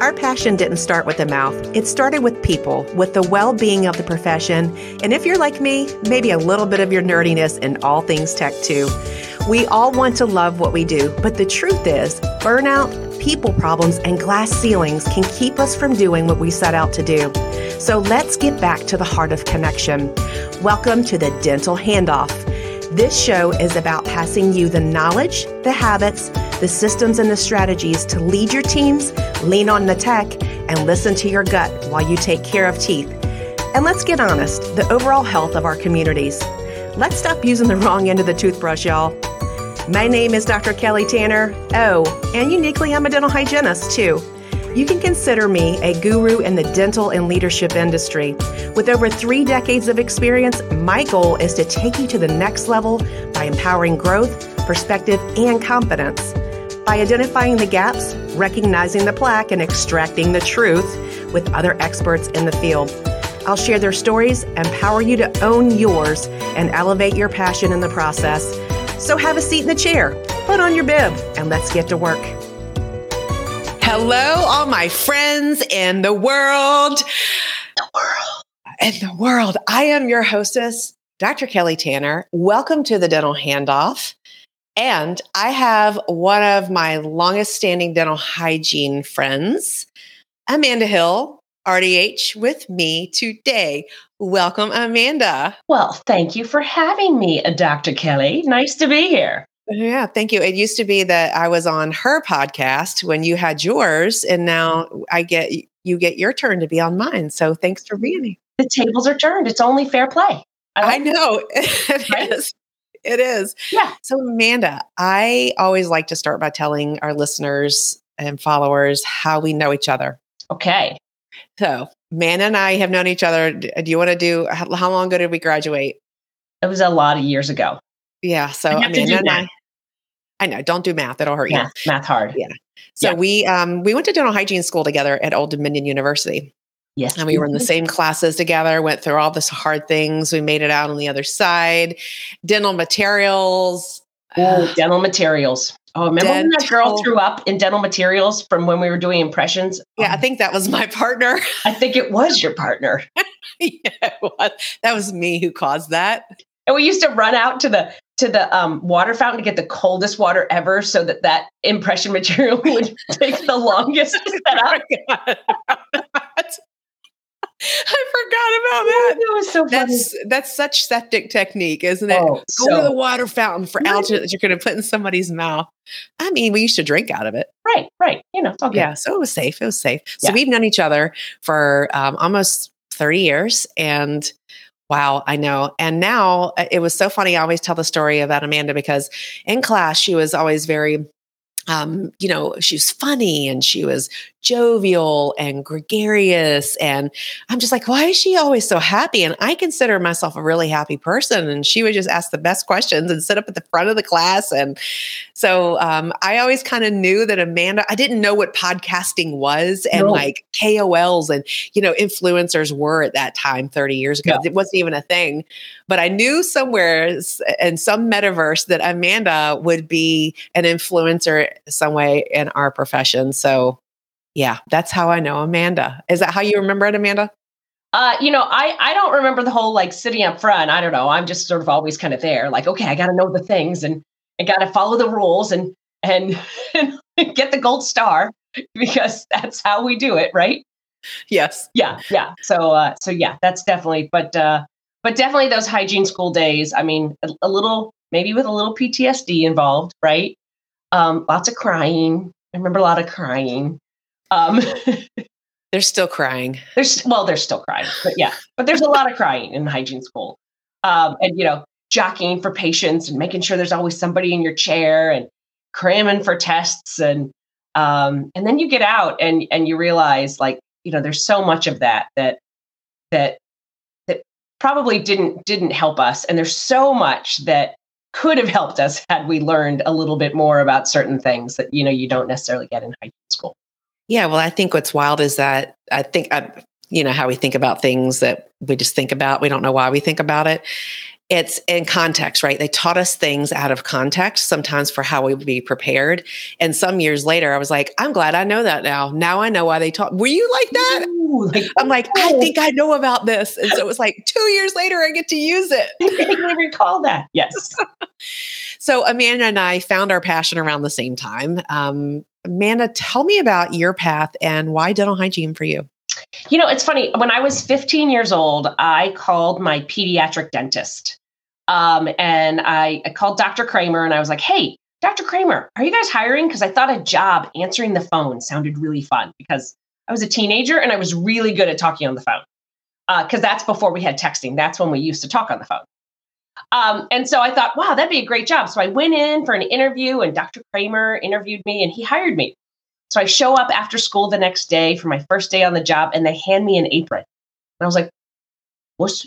Our passion didn't start with the mouth. It started with people, with the well being of the profession, and if you're like me, maybe a little bit of your nerdiness in all things tech too. We all want to love what we do, but the truth is, burnout, people problems, and glass ceilings can keep us from doing what we set out to do. So let's get back to the heart of connection. Welcome to the Dental Handoff. This show is about passing you the knowledge, the habits, the systems, and the strategies to lead your teams, lean on the tech, and listen to your gut while you take care of teeth. And let's get honest the overall health of our communities. Let's stop using the wrong end of the toothbrush, y'all. My name is Dr. Kelly Tanner. Oh, and uniquely, I'm a dental hygienist too. You can consider me a guru in the dental and leadership industry. With over three decades of experience, my goal is to take you to the next level by empowering growth, perspective, and confidence. By identifying the gaps, recognizing the plaque, and extracting the truth with other experts in the field. I'll share their stories, empower you to own yours, and elevate your passion in the process. So have a seat in the chair, put on your bib, and let's get to work. Hello, all my friends in the world. The world. In the world. I am your hostess, Dr. Kelly Tanner. Welcome to the Dental Handoff. And I have one of my longest standing dental hygiene friends, Amanda Hill, RDH, with me today. Welcome, Amanda. Well, thank you for having me, uh, Dr. Kelly. Nice to be here. Yeah, thank you. It used to be that I was on her podcast when you had yours, and now I get you get your turn to be on mine. So thanks for being here. The tables are turned. It's only fair play. I, like I know it right? is. It is. Yeah. So Amanda, I always like to start by telling our listeners and followers how we know each other. Okay. So Amanda and I have known each other. Do you want to do how, long ago did we graduate? It was a lot of years ago. Yeah. So Amanda and I I know. Don't do math. It'll hurt math, you. Math hard. Yeah. So yeah. we um we went to dental hygiene school together at Old Dominion University. Yes. And we were in the same classes together, went through all this hard things. We made it out on the other side. Dental materials. Oh, dental materials. Oh, remember dental. when that girl threw up in dental materials from when we were doing impressions? Yeah, I think that was my partner. I think it was your partner. yeah, it was. That was me who caused that. And we used to run out to the to the um, water fountain to get the coldest water ever, so that that impression material would take the longest to set up. I forgot about that. That was so funny. That's that's such septic technique, isn't it? Oh, Go so. to the water fountain for algae that you're going to put in somebody's mouth. I mean, we used to drink out of it. Right, right. You know, yeah. So it was safe. It was safe. So yeah. we've known each other for um, almost 30 years, and Wow, I know. And now uh, it was so funny. I always tell the story about Amanda because in class, she was always very um, you know, she was funny and she was jovial and gregarious. And I'm just like, why is she always so happy? And I consider myself a really happy person. And she would just ask the best questions and sit up at the front of the class. And so um, I always kind of knew that Amanda, I didn't know what podcasting was and no. like KOLs and, you know, influencers were at that time 30 years ago. It wasn't even a thing. But I knew somewhere in some metaverse that Amanda would be an influencer some way in our profession. So yeah, that's how I know Amanda. Is that how you remember it, Amanda? Uh, you know, I I don't remember the whole like sitting up front. I don't know. I'm just sort of always kind of there, like, okay, I got to know the things and I got to follow the rules and and, and get the gold star because that's how we do it, right? Yes. Yeah, yeah. So uh, so yeah, that's definitely. But uh, but definitely those hygiene school days. I mean, a, a little maybe with a little PTSD involved, right? Um, lots of crying. I remember a lot of crying. Um, they're still crying. There's well, they're still crying, but yeah, but there's a lot of crying in hygiene school, um, and you know, jockeying for patients and making sure there's always somebody in your chair and cramming for tests and um, and then you get out and and you realize like you know there's so much of that that that that probably didn't didn't help us and there's so much that could have helped us had we learned a little bit more about certain things that you know you don't necessarily get in high school yeah, well, I think what's wild is that I think you know how we think about things that we just think about. We don't know why we think about it. It's in context, right? They taught us things out of context, sometimes for how we would be prepared. And some years later, I was like, I'm glad I know that now. Now I know why they taught. Were you like that? Ooh, like, I'm like, I think I know about this. And so it was like two years later, I get to use it. I recall that. Yes. so Amanda and I found our passion around the same time. Um, Amanda, tell me about your path and why dental hygiene for you. You know, it's funny. When I was 15 years old, I called my pediatric dentist um, and I, I called Dr. Kramer and I was like, hey, Dr. Kramer, are you guys hiring? Because I thought a job answering the phone sounded really fun because I was a teenager and I was really good at talking on the phone. Because uh, that's before we had texting. That's when we used to talk on the phone. Um, and so I thought, wow, that'd be a great job. So I went in for an interview and Dr. Kramer interviewed me and he hired me. So I show up after school the next day for my first day on the job and they hand me an apron. And I was like, what's,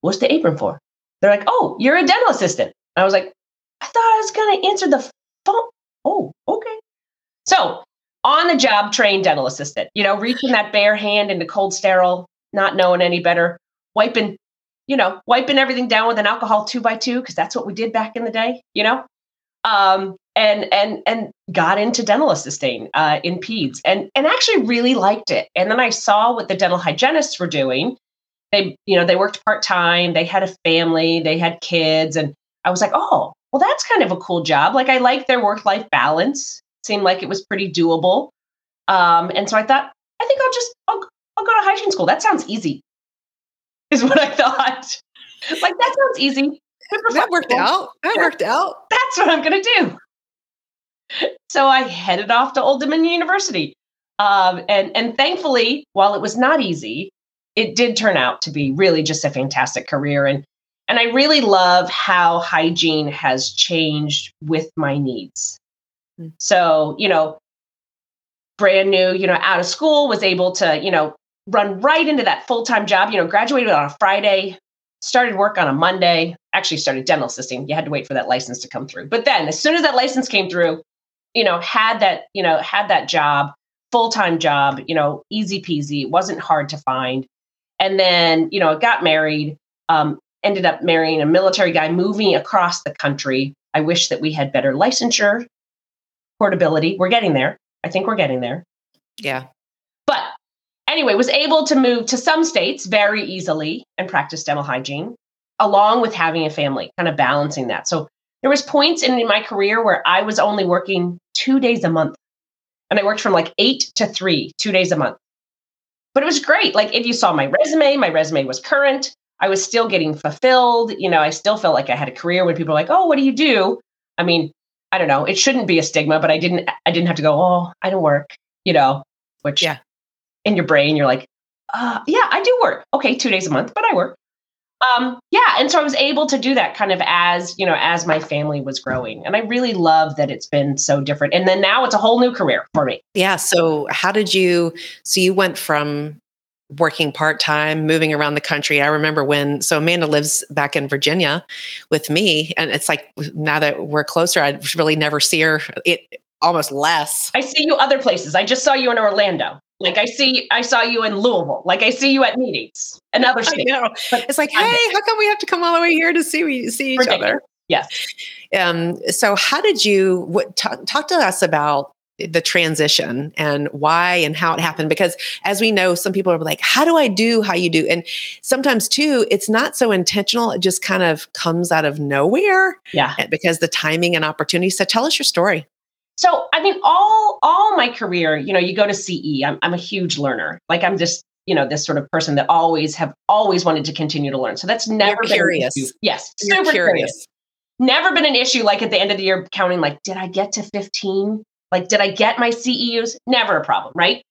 what's the apron for? They're like, oh, you're a dental assistant. I was like, I thought I was going to answer the phone. Oh, okay. So on the job trained dental assistant, you know, reaching that bare hand into cold sterile, not knowing any better, wiping, you know, wiping everything down with an alcohol two by two, because that's what we did back in the day, you know? Um, and and and got into dental assisting uh, in peds and and actually really liked it. And then I saw what the dental hygienists were doing they you know they worked part-time they had a family they had kids and i was like oh well that's kind of a cool job. Like i like their work-life balance. Seemed like it was pretty doable. Um, and so i thought i think i'll just I'll, I'll go to hygiene school. That sounds easy is what i thought. Like that sounds easy. That worked out. That worked out. that's what i'm going to do. So i headed off to old dominion university. Um, and and thankfully while it was not easy it did turn out to be really just a fantastic career and and I really love how hygiene has changed with my needs. Mm. So, you know, brand new, you know, out of school was able to, you know, run right into that full-time job, you know, graduated on a Friday, started work on a Monday, actually started dental assisting. You had to wait for that license to come through. But then as soon as that license came through, you know, had that, you know, had that job, full-time job, you know, easy peasy, wasn't hard to find and then you know got married um, ended up marrying a military guy moving across the country. I wish that we had better licensure portability. We're getting there. I think we're getting there. Yeah. But anyway was able to move to some states very easily and practice dental hygiene along with having a family kind of balancing that. So there was points in my career where i was only working two days a month. And i worked from like eight to three two days a month but it was great. Like if you saw my resume, my resume was current. I was still getting fulfilled. You know, I still felt like I had a career when people are like, "Oh, what do you do?" I mean, I don't know. It shouldn't be a stigma, but I didn't. I didn't have to go. Oh, I don't work. You know, which yeah, in your brain you're like, uh, yeah, I do work. Okay, two days a month, but I work um, yeah, and so I was able to do that kind of as you know as my family was growing, and I really love that it's been so different. And then now it's a whole new career for me. Yeah. So how did you? So you went from working part time, moving around the country. I remember when, so Amanda lives back in Virginia with me. And it's like now that we're closer, I really never see her. It almost less. I see you other places. I just saw you in Orlando. Like I see, I saw you in Louisville. Like I see you at meetings and other states. It's like, hey, how come we have to come all the way here to see we see each Ridiculous. other? Yes. Um. So, how did you what, talk, talk to us about the transition and why and how it happened because as we know some people are like how do i do how you do and sometimes too it's not so intentional it just kind of comes out of nowhere yeah because the timing and opportunity so tell us your story so, I mean, all all my career, you know, you go to CE. I'm I'm a huge learner. Like I'm just you know this sort of person that always have always wanted to continue to learn. So that's never You're been curious. Yes, You're super curious. curious. Never been an issue. Like at the end of the year, counting like, did I get to 15? Like, did I get my CEUs? Never a problem, right?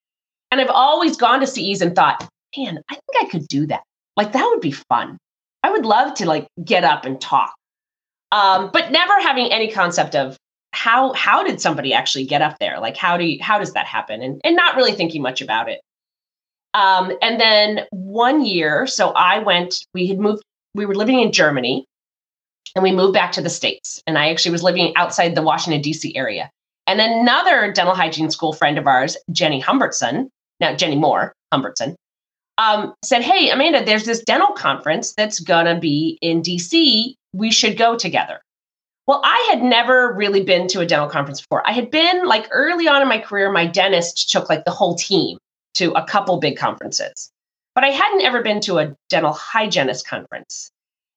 And I've always gone to CEs and thought, man, I think I could do that. Like that would be fun. I would love to like get up and talk. Um, but never having any concept of how how did somebody actually get up there? Like how do you how does that happen? And and not really thinking much about it. Um and then one year so i went we had moved we were living in germany and we moved back to the states. And i actually was living outside the washington d.c area. And another dental hygiene school friend of ours jenny humbertson now jenny moore humbertson um, said, Hey, Amanda, there's this dental conference that's going to be in DC. We should go together. Well, I had never really been to a dental conference before. I had been like early on in my career, my dentist took like the whole team to a couple big conferences, but I hadn't ever been to a dental hygienist conference.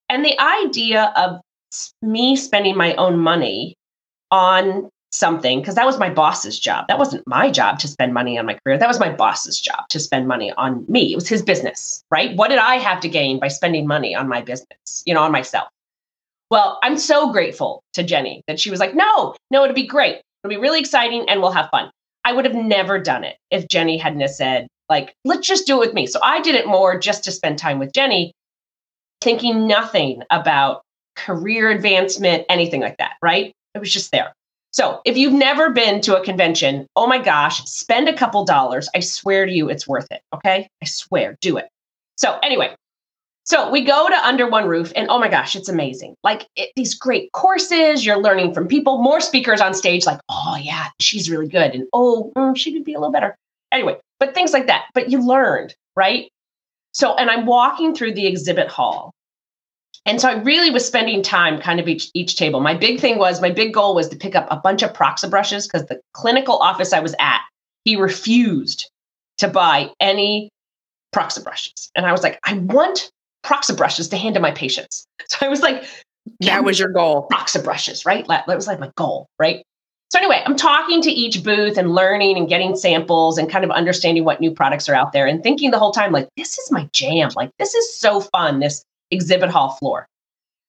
And the idea of me spending my own money on something because that was my boss's job. That wasn't my job to spend money on my career. That was my boss's job to spend money on me. It was his business, right? What did I have to gain by spending money on my business, you know, on myself? Well, I'm so grateful to Jenny that she was like, no, no, it'll be great. It'll be really exciting and we'll have fun. I would have never done it if Jenny hadn't said, like, let's just do it with me. So I did it more just to spend time with Jenny, thinking nothing about career advancement, anything like that, right? It was just there. So if you've never been to a convention, oh my gosh, spend a couple dollars. I swear to you, it's worth it. Okay. I swear, do it. So anyway, so we go to Under One Roof, and oh my gosh, it's amazing. Like it, these great courses, you're learning from people, more speakers on stage, like, oh yeah, she's really good. And oh, mm, she could be a little better. Anyway, but things like that. But you learned, right? So, and I'm walking through the exhibit hall and so I really was spending time kind of each, each table. My big thing was, my big goal was to pick up a bunch of Proxa brushes because the clinical office I was at, he refused to buy any Proxa brushes. And I was like, I want Proxa brushes to hand to my patients. So I was like, that was your goal. Proxa brushes, right? That was like my goal, right? So anyway, I'm talking to each booth and learning and getting samples and kind of understanding what new products are out there and thinking the whole time, like, this is my jam. Like, this is so fun. This exhibit hall floor.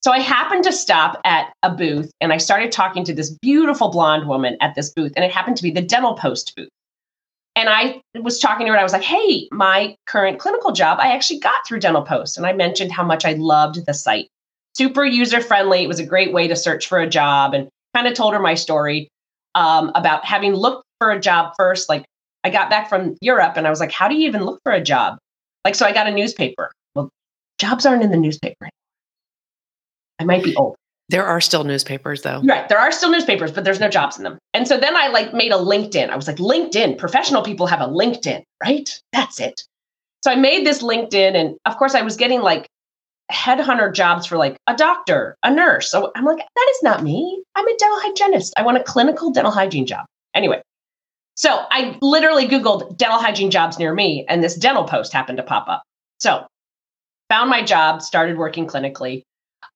So I happened to stop at a booth and I started talking to this beautiful blonde woman at this booth, and it happened to be the Dental Post booth. And I was talking to her and I was like, hey, my current clinical job, I actually got through Dental Post. And I mentioned how much I loved the site. Super user friendly. It was a great way to search for a job and kind of told her my story um, about having looked for a job first. Like I got back from Europe and I was like, how do you even look for a job? Like, so I got a newspaper Well, jobs aren't in the newspaper. I might be old. There are still newspapers though. Right. There are still newspapers, but there's no jobs in them. And so then I like made a LinkedIn. I was like, LinkedIn, professional people have a LinkedIn, right? That's it. So I made this LinkedIn. And of course, I was getting like headhunter jobs for like a doctor, a nurse. So I'm like, that is not me. I'm a dental hygienist. I want a clinical dental hygiene job. Anyway, so I literally Googled dental hygiene jobs near me, and this dental post happened to pop up. So found my job, started working clinically.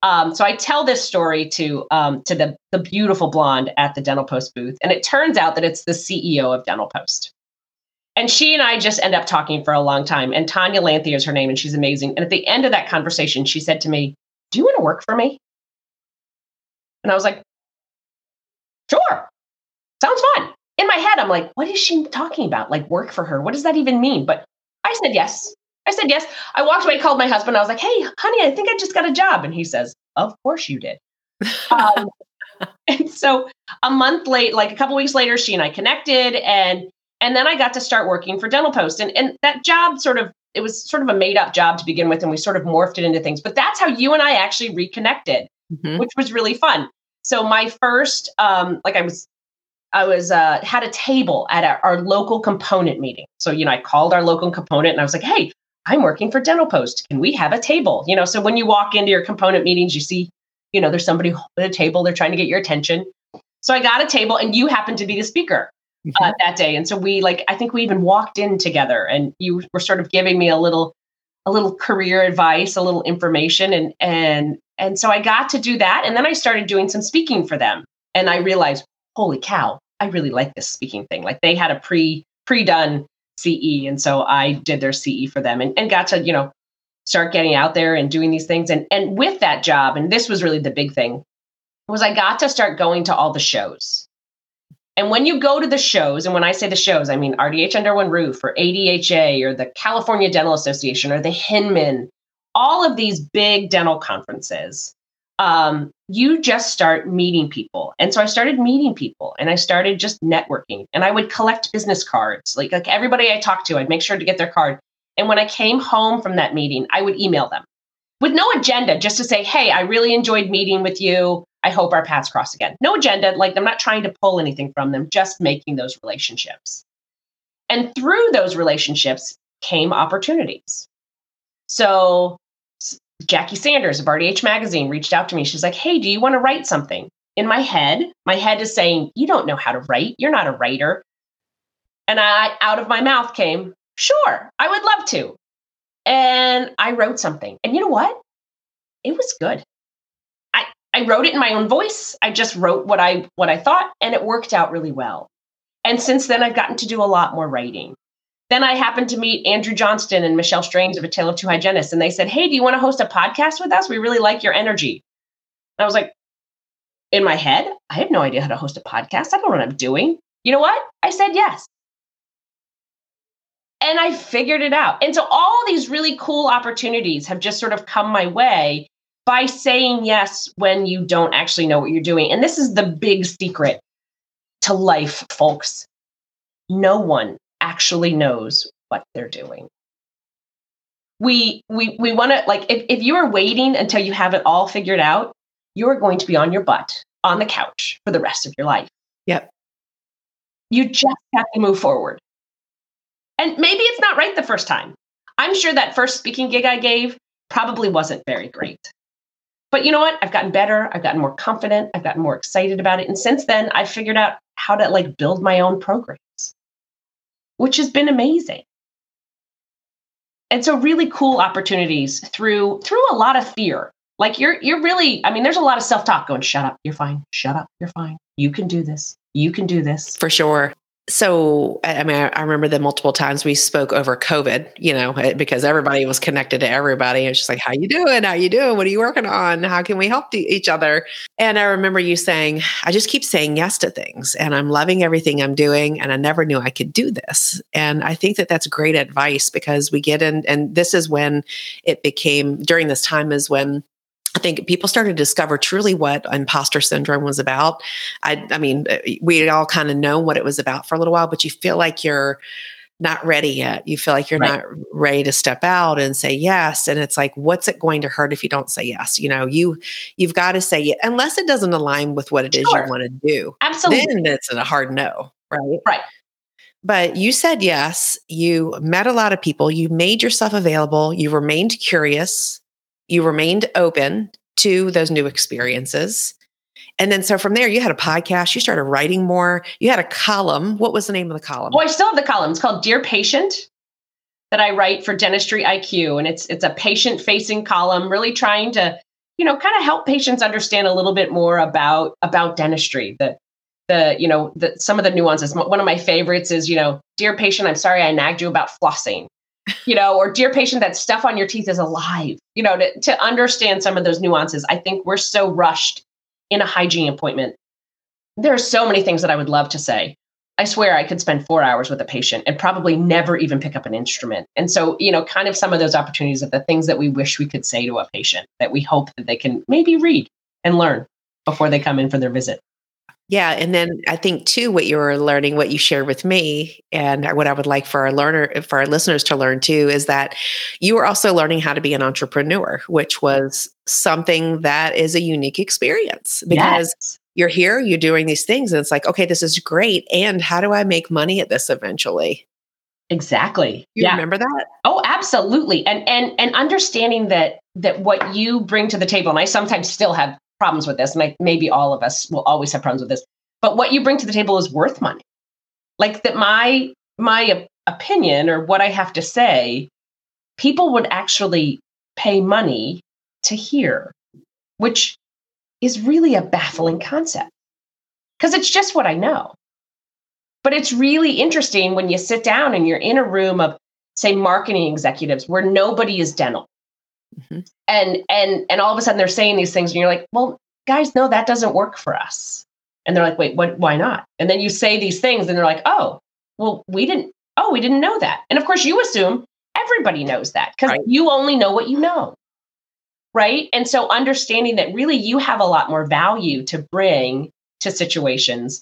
Um, so I tell this story to um, to the the beautiful blonde at the Dental Post booth, and it turns out that it's the CEO of Dental Post. And she and I just end up talking for a long time. And Tanya Lanthy is her name, and she's amazing. And at the end of that conversation, she said to me, "Do you want to work for me?" And I was like, "Sure, sounds fun." In my head, I'm like, "What is she talking about? Like work for her? What does that even mean?" But I said yes. I said yes. I walked away, called my husband. I was like, hey, honey, I think I just got a job. And he says, of course you did. um, and so a month late, like a couple weeks later, she and I connected and and then I got to start working for Dental Post. And and that job sort of it was sort of a made up job to begin with, and we sort of morphed it into things. But that's how you and I actually reconnected, mm-hmm. which was really fun. So my first, um, like I was I was uh, had a table at our, our, local component meeting. So you know, I called our local component and I was like, "Hey, I'm working for Dental Post. Can we have a table? You know, so when you walk into your component meetings, you see, you know, there's somebody at a table, they're trying to get your attention. So I got a table and you happened to be the speaker uh, mm-hmm. that day. And so we like, I think we even walked in together and you were sort of giving me a little, a little career advice, a little information. And, and, and so I got to do that. And then I started doing some speaking for them. And I realized, holy cow, I really like this speaking thing. Like they had a pre, pre-done CE. And so I did their CE for them and, and got to, you know, start getting out there and doing these things. And and with that job, and this was really the big thing, was I got to start going to all the shows. And when you go to the shows, and when I say the shows, I mean RDH Under One Roof or ADHA or the California Dental Association or the Hinman, all of these big dental conferences um, you just start meeting people. And so I started meeting people and I started just networking and I would collect business cards. Like, like everybody I talked to, I'd make sure to get their card. And when I came home from that meeting, I would email them with no agenda, just to say, hey, I really enjoyed meeting with you. I hope our paths cross again. No agenda. Like, I'm not trying to pull anything from them, just making those relationships. And through those relationships, came opportunities. So Jackie Sanders of RDH Magazine reached out to me. She's like, Hey, do you want to write something? In my head, my head is saying, You don't know how to write. You're not a writer. And I, out of my mouth came, Sure, I would love to. And I wrote something. And you know what? It was good. I, I wrote it in my own voice. I just wrote what I what I thought, and it worked out really well. And since then, I've gotten to do a lot more writing. Then I happened to meet Andrew Johnston and Michelle Strange of A Tale of Two Hygienists, and they said, Hey, do you want to host a podcast with us? We really like your energy. And I was like, in my head, I have no idea how to host a podcast. I don't know what I'm doing. You know what? I said yes. And I figured it out. And so all these really cool opportunities have just sort of come my way by saying yes when you don't actually know what you're doing. And this is the big secret to life, folks. No one actually knows what they're doing. We we we want to like if, if you are waiting until you have it all figured out, you are going to be on your butt on the couch for the rest of your life. Yep. You just have to move forward. And maybe it's not right the first time. I'm sure that first speaking gig I gave probably wasn't very great. But you know what? I've gotten better. I've gotten more confident. I've gotten more excited about it. And since then, I've figured out how to like build my own programs which has been amazing. And so really cool opportunities through through a lot of fear. Like you're you're really, I mean, there's a lot of self-talk going, shut up, you're fine, shut up, you're fine. You can do this. You can do this. For sure so i mean i remember the multiple times we spoke over covid you know because everybody was connected to everybody. It's just like how you doing? How you doing? What are you working on? How can we help each other? And i remember you saying i just keep saying yes to things and i'm loving everything i'm doing and i never knew i could do this. And i think that that's great advice because we get in and this is when it became during this time is when I think people started to discover truly what imposter syndrome was about. I, I mean, we all kind of know what it was about for a little while, but you feel like you're not ready yet. You feel like you're right. not ready to step out and say yes. And it's like, what's it going to hurt if you don't say yes? You know, you you've got to say it unless it doesn't align with what it is sure. you want to do. Absolutely. Then it's a hard no, right? Right. But you said yes. You met a lot of people. You made yourself available. You remained curious you remained open to those new experiences. And then so from there, you had a podcast, you started writing more, you had a column. What was the name of the column? Oh, I still have the column. It's called Dear Patient that I write for Dentistry IQ. And it's it's a patient facing column, really trying to, you know, kind of help patients understand a little bit more about about dentistry. The the, you know, the some of the nuances. One of my favorites is, you know, dear patient, I'm sorry I nagged you about flossing you know, or dear patient, that stuff on your teeth is alive, you know, to, to understand some of those nuances. I think we're so rushed in a hygiene appointment. There are so many things that I would love to say. I swear I could spend four hours with a patient and probably never even pick up an instrument. And so, you know, kind of some of those opportunities of the things that we wish we could say to a patient that we hope that they can maybe read and learn before they come in for their visit. Yeah. And then I think too, what you were learning, what you shared with me, and what I would like for our learner, for our listeners to learn too, is that you were also learning how to be an entrepreneur, which was something that is a unique experience because yes. you're here, you're doing these things, and it's like, okay, this is great. And how do I make money at this eventually? Exactly. You yeah. remember that? Oh, absolutely. And and and understanding that that what you bring to the table, and I sometimes still have problems with this, and I, maybe all of us will always have problems with this. But what you bring to the table is worth money. Like that, my my opinion or what I have to say, people would actually pay money to hear, which is really a baffling concept because it's just what I know. But it's really interesting when you sit down and you're in a room of, say, marketing executives where nobody is dental Mm-hmm. And and and all of a sudden they're saying these things, and you're like, well, guys, no, that doesn't work for us. And they're like, wait, what? Why not? And then you say these things, and they're like, oh, well, we didn't. Oh, we didn't know that. And of course, you assume everybody knows that because right. you only know what you know. Right. And so understanding that really you have a lot more value to bring to situations.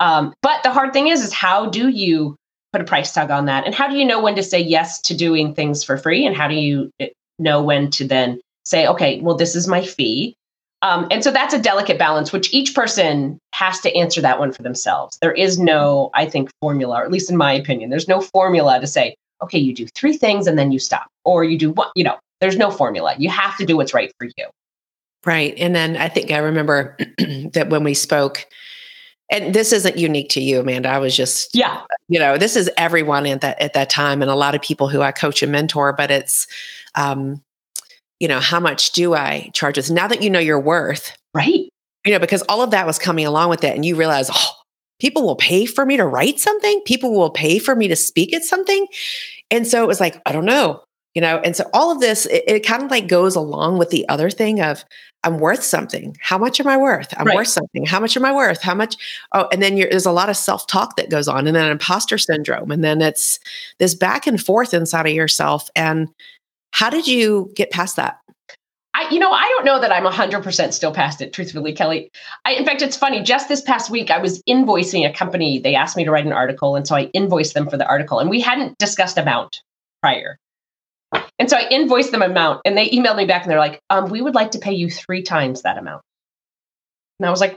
Um, but the hard thing is, is how do you put a price tag on that? And how do you know when to say yes to doing things for free? And how do you know when to then say, okay, well, this is my fee. Um, and so that's a delicate balance, which each person has to answer that one for themselves. There is no, I think, formula, or at least in my opinion, there's no formula to say, okay, you do three things and then you stop, or you do what, you know, there's no formula. You have to do what's right for you. Right. And then I think I remember that when we spoke, and this isn't unique to you, Amanda. I was just, yeah, you know, this is everyone at that at that time, and a lot of people who I coach and mentor. But it's, um, you know, how much do I charge this? Now that you know your worth, right? You know, because all of that was coming along with it, and you realize, oh, people will pay for me to write something. People will pay for me to speak at something, and so it was like, I don't know, you know, and so all of this, it, it kind of like goes along with the other thing of I'm worth something. How much am I worth? I'm right. worth something. How much am I worth? How much? Oh, and then there's a lot of self talk that goes on, and then imposter syndrome, and then it's this back and forth inside of yourself. And how did you get past that? I, you know, I don't know that I'm 100% still past it, truthfully, Kelly. I, in fact, it's funny. Just this past week, I was invoicing a company. They asked me to write an article. And so I invoiced them for the article. And we hadn't discussed amount prior. And so I invoiced them amount and they emailed me back and they're like, um, we would like to pay you three times that amount. And I was like,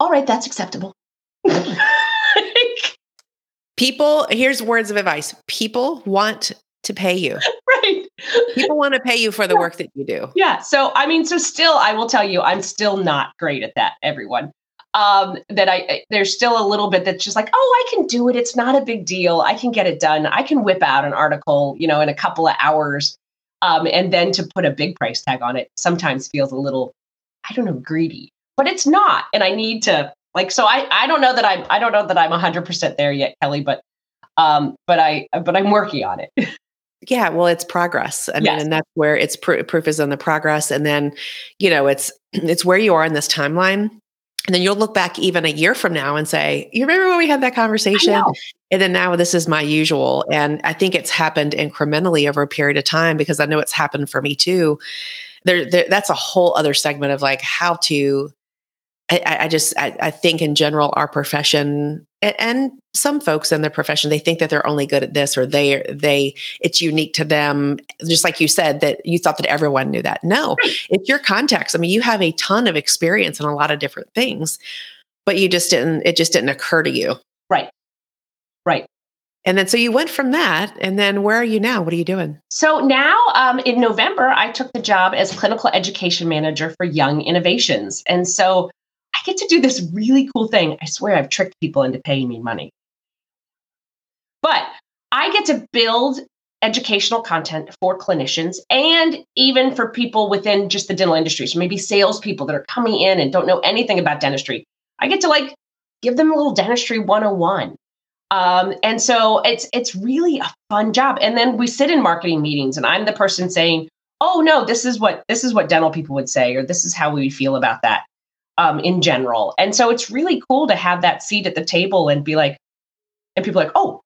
all right, that's acceptable. people, here's words of advice. People want to pay you. People want to pay you for the yeah. work that you do. Yeah. So, I mean, so still, I will tell you, I'm still not great at that, everyone um, that I there's still a little bit that's just like, oh, I can do it. It's not a big deal. I can get it done. I can whip out an article, you know, in a couple of hours. Um, and then to put a big price tag on it sometimes feels a little, I don't know, greedy. But it's not. And I need to like so I I don't know that I'm I don't know that I'm 100% there yet, Kelly, but um but I but I'm working on it. yeah well it's progress i yes. mean and that's where it's pr- proof is on the progress and then you know it's it's where you are in this timeline and then you'll look back even a year from now and say, You remember when we had that conversation? And then now this is my usual. And I think it's happened incrementally over a period of time because I know it's happened for me too. There, there that's a whole other segment of like how to I, I just I, I, think in general our profession and, and, some folks in their profession they think that they're only good at this or they they it's unique to them. Just like you said that you thought that everyone knew that. No it's your context i mean you have a ton of experience in a lot of different things but you just didn't it just didn't occur to you. Right. Right. And then so you went from that and then where are you now? What are you doing? So now um, in november i took the job as clinical education manager for young innovations. And so I get to do this really cool thing. I swear I've tricked people into paying me money. But I get to build educational content for clinicians and even for people within just the dental industry. So maybe salespeople that are coming in and don't know anything about dentistry. I get to like give them a little dentistry 101. Um, and so it's it's really a fun job. And then we sit in marketing meetings and I'm the person saying, oh no, this is what this is what dental people would say, or this is how we feel about that um, in general. And so it's really cool to have that seat at the table and be like, and people like, oh,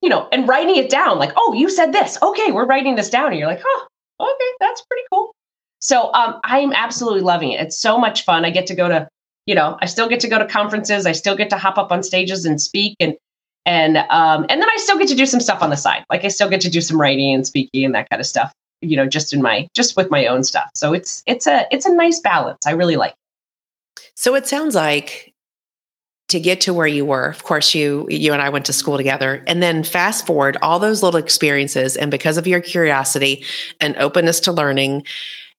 you know, and writing it down, like, oh, you said this. Okay, we're writing this down. And you're like, oh, okay, that's pretty cool. So um, I'm absolutely loving it. It's so much fun. I get to go to, you know, I still get to go to conferences. I still get to hop up on stages and speak and and um, and then I still get to do some stuff on the side. Like I still get to do some writing and speaking and that kind of stuff, you know, just in my just with my own stuff. So it's it's a it's a nice balance. I really like. So it sounds like to get to where you were, of course, you you and I went to school together, and then fast forward all those little experiences, and because of your curiosity and openness to learning,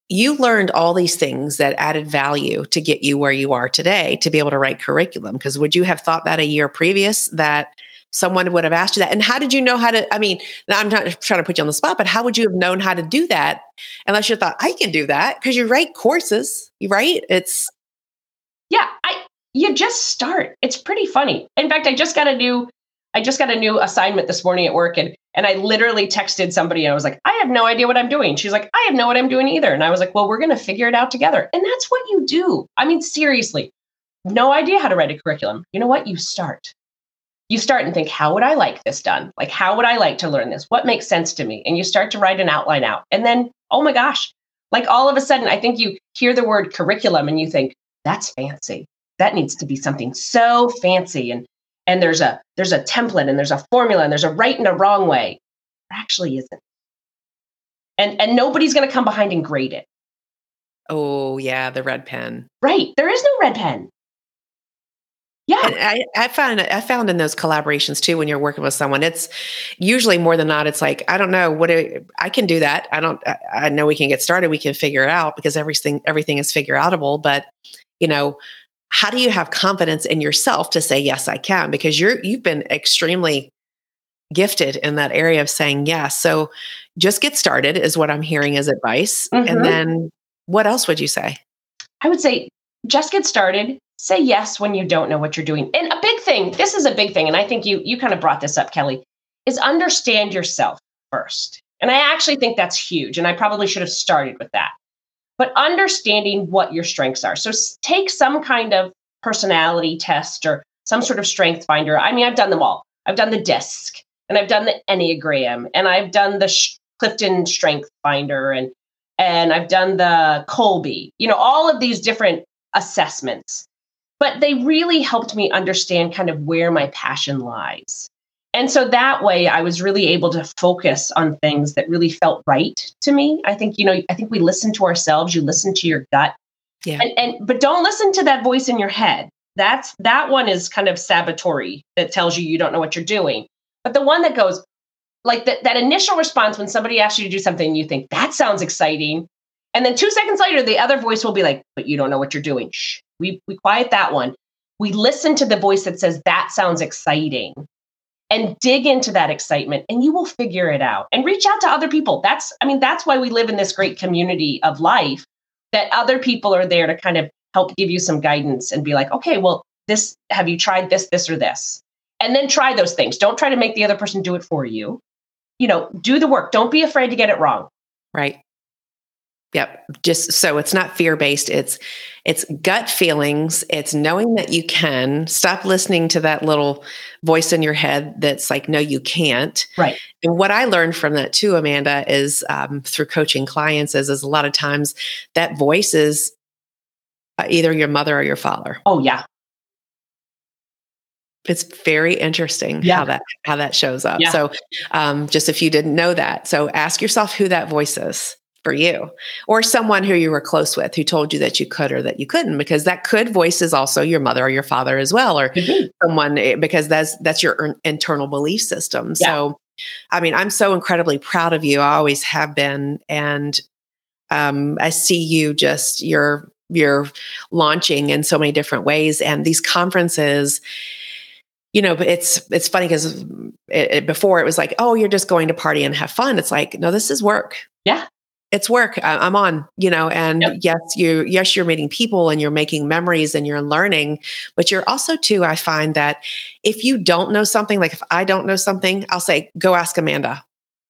you learned all these things that added value to get you where you are today to be able to write curriculum. Because would you have thought that a year previous that someone would have asked you that? And how did you know how to? I mean, I'm not trying to put you on the spot, but how would you have known how to do that unless you thought I can do that? Because you write courses, right? It's yeah, I you just start. It's pretty funny. In fact, I just got a new I just got a new assignment this morning at work and and I literally texted somebody and I was like, I have no idea what I'm doing. She's like, I have no what I'm doing either. And I was like, well, we're going to figure it out together. And that's what you do. I mean, seriously, no idea how to write a curriculum. You know what? You start. You start and think, how would I like this done? Like, how would I like to learn this? What makes sense to me? And you start to write an outline out. And then, oh my gosh, like all of a sudden, I think you hear the word curriculum and you think, that's fancy. That needs to be something so fancy and and there's a there's a template and there's a formula and there's a right and a wrong way. There actually isn't. And and nobody's going to come behind and grade it. Oh, yeah, the red pen. Right. There is no red pen. Yeah. I, I found I found in those collaborations too when you're working with someone, it's usually more than not. It's like I don't know what it, I can do that. I don't. I, I know we can get started. We can figure it out because everything everything is figure outable. But you know, how do you have confidence in yourself to say yes, I can? Because you're you've been extremely gifted in that area of saying yes. So just get started is what I'm hearing as advice. Mm-hmm. And then what else would you say? I would say just get started. Say yes when you don't know what you're doing. And a big thing, this is a big thing, and I think you you kind of brought this up, Kelly, is understand yourself first. And I actually think that's huge. And I probably should have started with that. But understanding what your strengths are. So take some kind of personality test or some sort of strength finder. I mean, I've done them all. I've done the DISC and I've done the Enneagram and I've done the Clifton Strength Finder and and I've done the Kolbe. You know, all of these different assessments. But they really helped me understand kind of where my passion lies. And so that way I was really able to focus on things that really felt right to me. I think, you know, I think we listen to ourselves, you listen to your gut. Yeah. And, and but don't listen to that voice in your head. That's that one is kind of sabotory that tells you you don't know what you're doing. But the one that goes, like that, that initial response when somebody asks you to do something, you think that sounds exciting. And then two seconds later, the other voice will be like, but you don't know what you're doing. Shh. We, we quiet that one. We listen to the voice that says, that sounds exciting and dig into that excitement and you will figure it out and reach out to other people. That's, I mean, that's why we live in this great community of life that other people are there to kind of help give you some guidance and be like, okay, well, this, have you tried this, this, or this? and then try those things. Don't try to make the other person do it for you. You know, do the work. Don't be afraid to get it wrong. Right. Yep. Just so it's not fear based. It's it's gut feelings. It's knowing that you can. Stop listening to that little voice in your head that's like, no, you can't. Right. And what I learned from that too, Amanda, is um, through coaching clients, is is a lot of times that voice is uh, either your mother or your father. Oh yeah, it's very interesting yeah. how that how that shows up. Yeah. So, um, just if you didn't know that, so ask yourself who that voice is for you, or someone who you were close with who told you that you could or that you couldn't, because that could voice is also your mother or your father as well, or mm-hmm. someone eh, because that's that's your internal belief system. Yeah. So, I mean, I'm so incredibly proud of you. I always have been, and um, I see you just you're you're launching in so many different ways, and these conferences you know, but it's it's funny because it, it, before it was like, oh, you're just going to party and have fun. It's like, no, this is work. Yeah, it's work. I, am on, you know, and yep. yes, you yes you're meeting people and you're making memories and you're learning, but you're also too. I find that if you don't know something, like if I don't know something, I'll say, go ask Amanda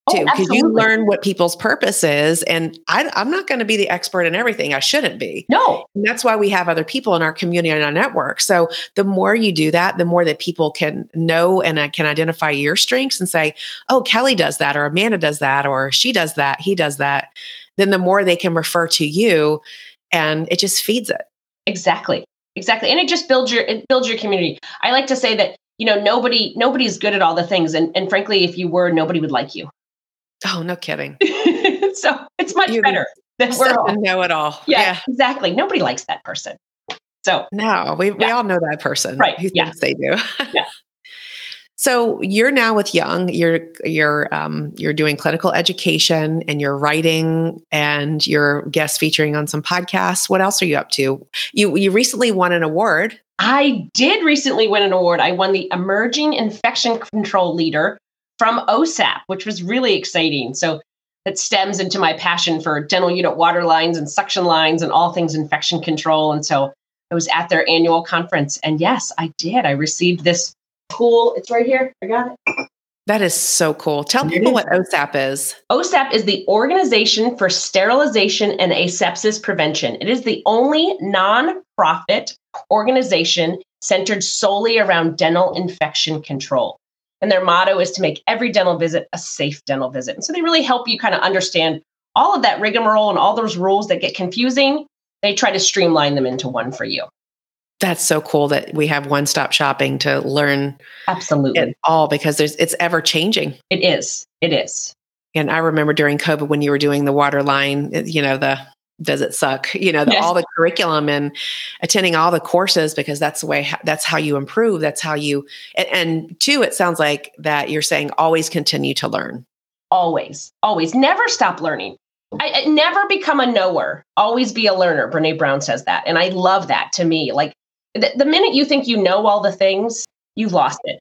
too because oh, you learn what people's purpose is and I, am not going to be the expert in everything i shouldn't be. No. And that's why we have other people in our community and our network. So the more you do that the more that people can know and uh, can identify your strengths and say oh kelly does that or amanda does that or she does that he does that then the more they can refer to you and it just feeds it. Exactly. Exactly. And it just builds your it builds your community. I like to say that you know nobody nobody's good at all the things and, and frankly if you were nobody would like you Oh, no kidding. so it's much you better than we're all. know it all. Yeah, yeah, exactly. Nobody likes that person. So no, we, yeah. we all know that person right. who yeah. thinks they do. yeah. So you're now with Young. You're you're um, you're doing clinical education and you're writing and you're guest featuring on some podcasts. What else are you up to? You you recently won an award. I did recently win an award. I won the Emerging Infection Control Leader from OSAP, which was really exciting. So that stems into my passion for dental unit water lines and suction lines and all things infection control. And so I was at their annual conference. And yes, I did. I received this cool, it's right here. I got it. That is so cool. Tell people what OSAP is. OSAP is the Organization for Sterilization and Asepsis Prevention. It is the only nonprofit organization centered solely around dental infection control. And their motto is to make every dental visit a safe dental visit. And so they really help you kind of understand all of that rigmarole and all those rules that get confusing. They try to streamline them into one for you. That's so cool that we have one stop shopping to learn absolutely it all because there's it's ever changing. It is. It is. And I remember during COVID when you were doing the water line, eh, you know, the does it suck? You know the, yes. all the curriculum and attending all the courses because that's the way that's how you improve that's how you and, and two it sounds like that you're saying always continue to learn. Always always. Never stop learning. I, I never become a knower. Always be a learner. Brene brown says that and i love that to me. Like the, the minute you think you know all the things you've lost it.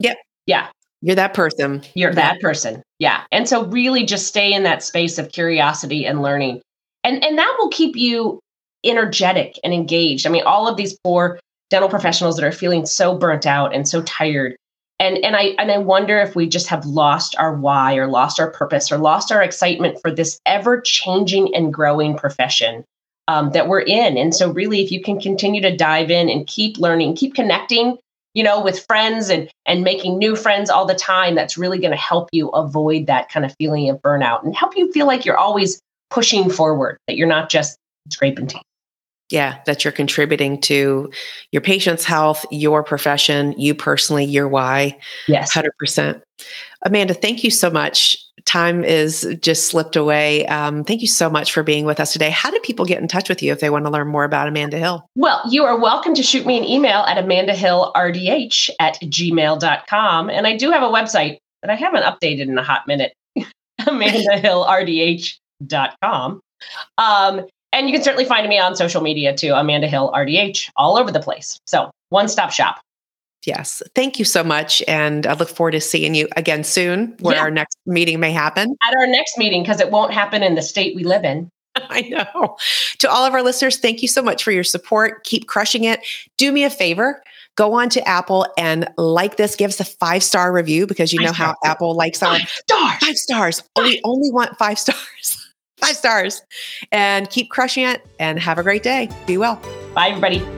Yep. Yeah. You're that person. You're that person. Yeah. And so really just stay in that space of curiosity and learning and and that will keep you energetic and engaged. I mean all of these poor dental professionals that are feeling so burnt out and so tired. And and i and i wonder if we just have lost our why or lost our purpose or lost our excitement for this ever changing and growing profession um, that we're in. And so really if you can continue to dive in and keep learning keep connecting you know with friends and and making new friends all the time that's really going to help you avoid that kind of feeling of burnout and help you feel like you're always pushing forward, that you're not just scraping teeth. Yeah, that you're contributing to your patient's health, your profession, you personally, your why. Yes. 100%. Amanda, thank you so much. Time is just slipped away. Um, thank you so much for being with us today. How do people get in touch with you if they want to learn more about Amanda Hill? Well, you are welcome to shoot me an email at amandahillrdh at gmail.com. And I do have a website that I haven't updated in a hot minute, amandahillrdh com. Um, and you can certainly find me on social media too, Amanda Hill RDH, all over the place. So one stop shop. Yes. Thank you so much. And I look forward to seeing you again soon where yeah. our next meeting may happen. At our next meeting, because it won't happen in the state we live in. I know. To all of our listeners, thank you so much for your support. Keep crushing it. Do me a favor go on to Apple and like this, give us a five star review because you five know how Apple likes our five stars. Five stars. Five. We only want five stars. five stars. And keep crushing it and have a great day. Be well. Bye, everybody.